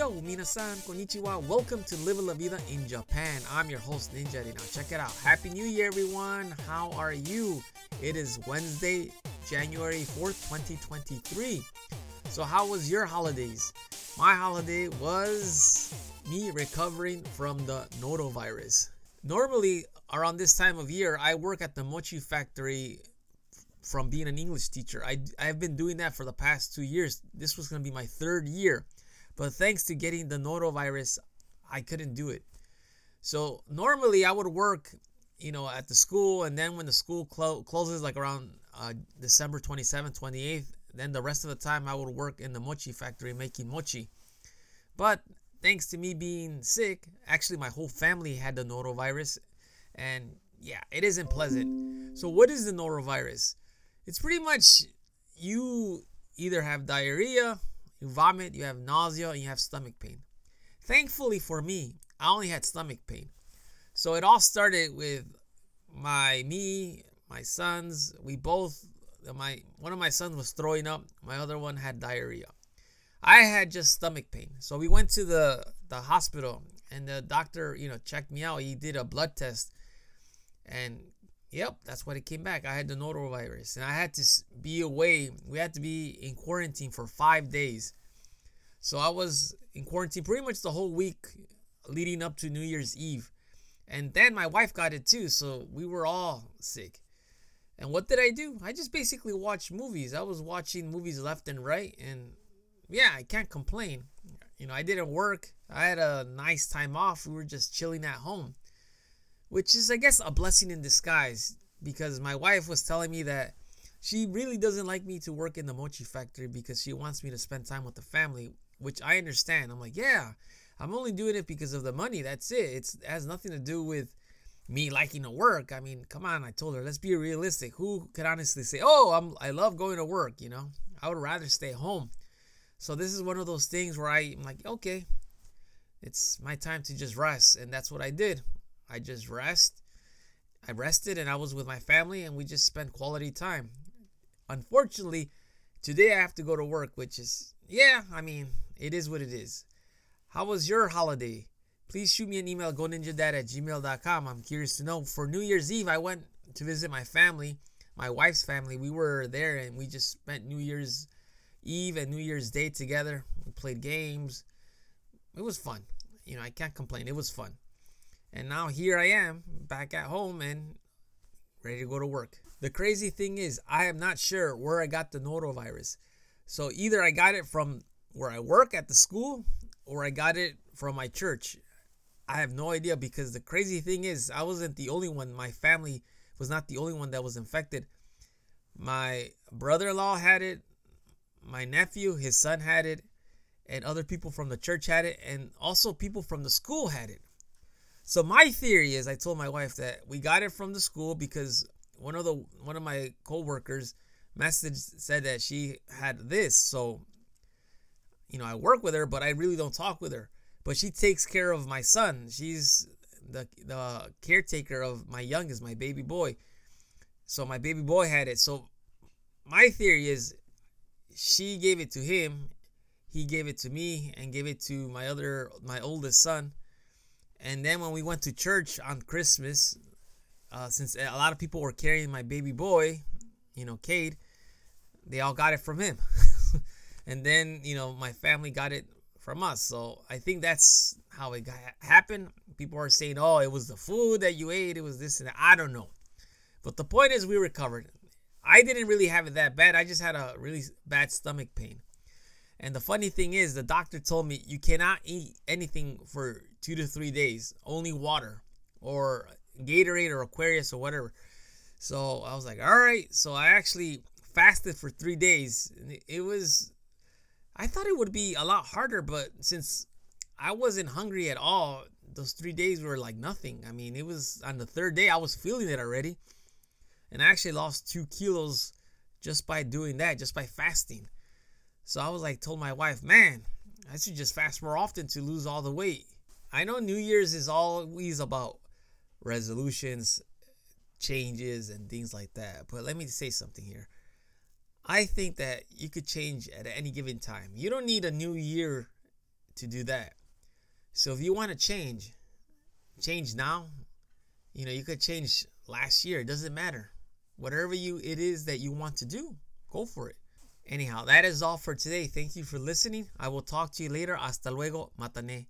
Yo, minasan, konnichiwa. Welcome to Live La Vida in Japan. I'm your host, Ninja Now. Check it out. Happy New Year, everyone. How are you? It is Wednesday, January 4th, 2023. So, how was your holidays? My holiday was me recovering from the norovirus. Normally, around this time of year, I work at the mochi factory from being an English teacher. I, I've been doing that for the past two years. This was going to be my third year. But thanks to getting the norovirus, I couldn't do it. So normally I would work, you know, at the school, and then when the school clo- closes, like around uh, December 27th, 28th, then the rest of the time I would work in the mochi factory making mochi. But thanks to me being sick, actually my whole family had the norovirus, and yeah, it isn't pleasant. So what is the norovirus? It's pretty much you either have diarrhea you vomit, you have nausea, and you have stomach pain. Thankfully for me, I only had stomach pain. So it all started with my me, my sons. We both my one of my sons was throwing up, my other one had diarrhea. I had just stomach pain. So we went to the the hospital and the doctor, you know, checked me out. He did a blood test and Yep, that's what it came back. I had the norovirus and I had to be away. We had to be in quarantine for five days. So I was in quarantine pretty much the whole week leading up to New Year's Eve. And then my wife got it too. So we were all sick. And what did I do? I just basically watched movies. I was watching movies left and right. And yeah, I can't complain. You know, I didn't work. I had a nice time off. We were just chilling at home which is, I guess, a blessing in disguise because my wife was telling me that she really doesn't like me to work in the mochi factory because she wants me to spend time with the family, which I understand. I'm like, yeah, I'm only doing it because of the money. That's it. It's, it has nothing to do with me liking to work. I mean, come on, I told her, let's be realistic. Who could honestly say, "Oh, I'm I love going to work," you know? I would rather stay home. So this is one of those things where I'm like, "Okay, it's my time to just rest." And that's what I did. I just rest. I rested and I was with my family and we just spent quality time. Unfortunately, today I have to go to work, which is, yeah, I mean, it is what it is. How was your holiday? Please shoot me an email, goninjadad at gmail.com. I'm curious to know. For New Year's Eve, I went to visit my family, my wife's family. We were there and we just spent New Year's Eve and New Year's Day together. We played games. It was fun. You know, I can't complain. It was fun. And now here I am back at home and ready to go to work. The crazy thing is, I am not sure where I got the norovirus. So either I got it from where I work at the school or I got it from my church. I have no idea because the crazy thing is, I wasn't the only one. My family was not the only one that was infected. My brother in law had it, my nephew, his son had it, and other people from the church had it, and also people from the school had it. So my theory is, I told my wife that we got it from the school because one of the one of my coworkers message said that she had this. So, you know, I work with her, but I really don't talk with her. But she takes care of my son. She's the the caretaker of my youngest, my baby boy. So my baby boy had it. So my theory is she gave it to him, he gave it to me, and gave it to my other my oldest son and then when we went to church on Christmas, uh, since a lot of people were carrying my baby boy, you know, Cade, they all got it from him. and then, you know, my family got it from us. So I think that's how it got, happened. People are saying, oh, it was the food that you ate, it was this and that. I don't know. But the point is, we recovered. I didn't really have it that bad. I just had a really bad stomach pain. And the funny thing is, the doctor told me you cannot eat anything for two to three days, only water or Gatorade or Aquarius or whatever. So I was like, all right. So I actually fasted for three days. It was, I thought it would be a lot harder, but since I wasn't hungry at all, those three days were like nothing. I mean, it was on the third day, I was feeling it already. And I actually lost two kilos just by doing that, just by fasting. So I was like, told my wife, man, I should just fast more often to lose all the weight. I know New Year's is always about resolutions, changes, and things like that. But let me say something here. I think that you could change at any given time. You don't need a new year to do that. So if you want to change, change now. You know, you could change last year. It doesn't matter. Whatever you it is that you want to do, go for it. Anyhow, that is all for today. Thank you for listening. I will talk to you later. Hasta luego. Matane.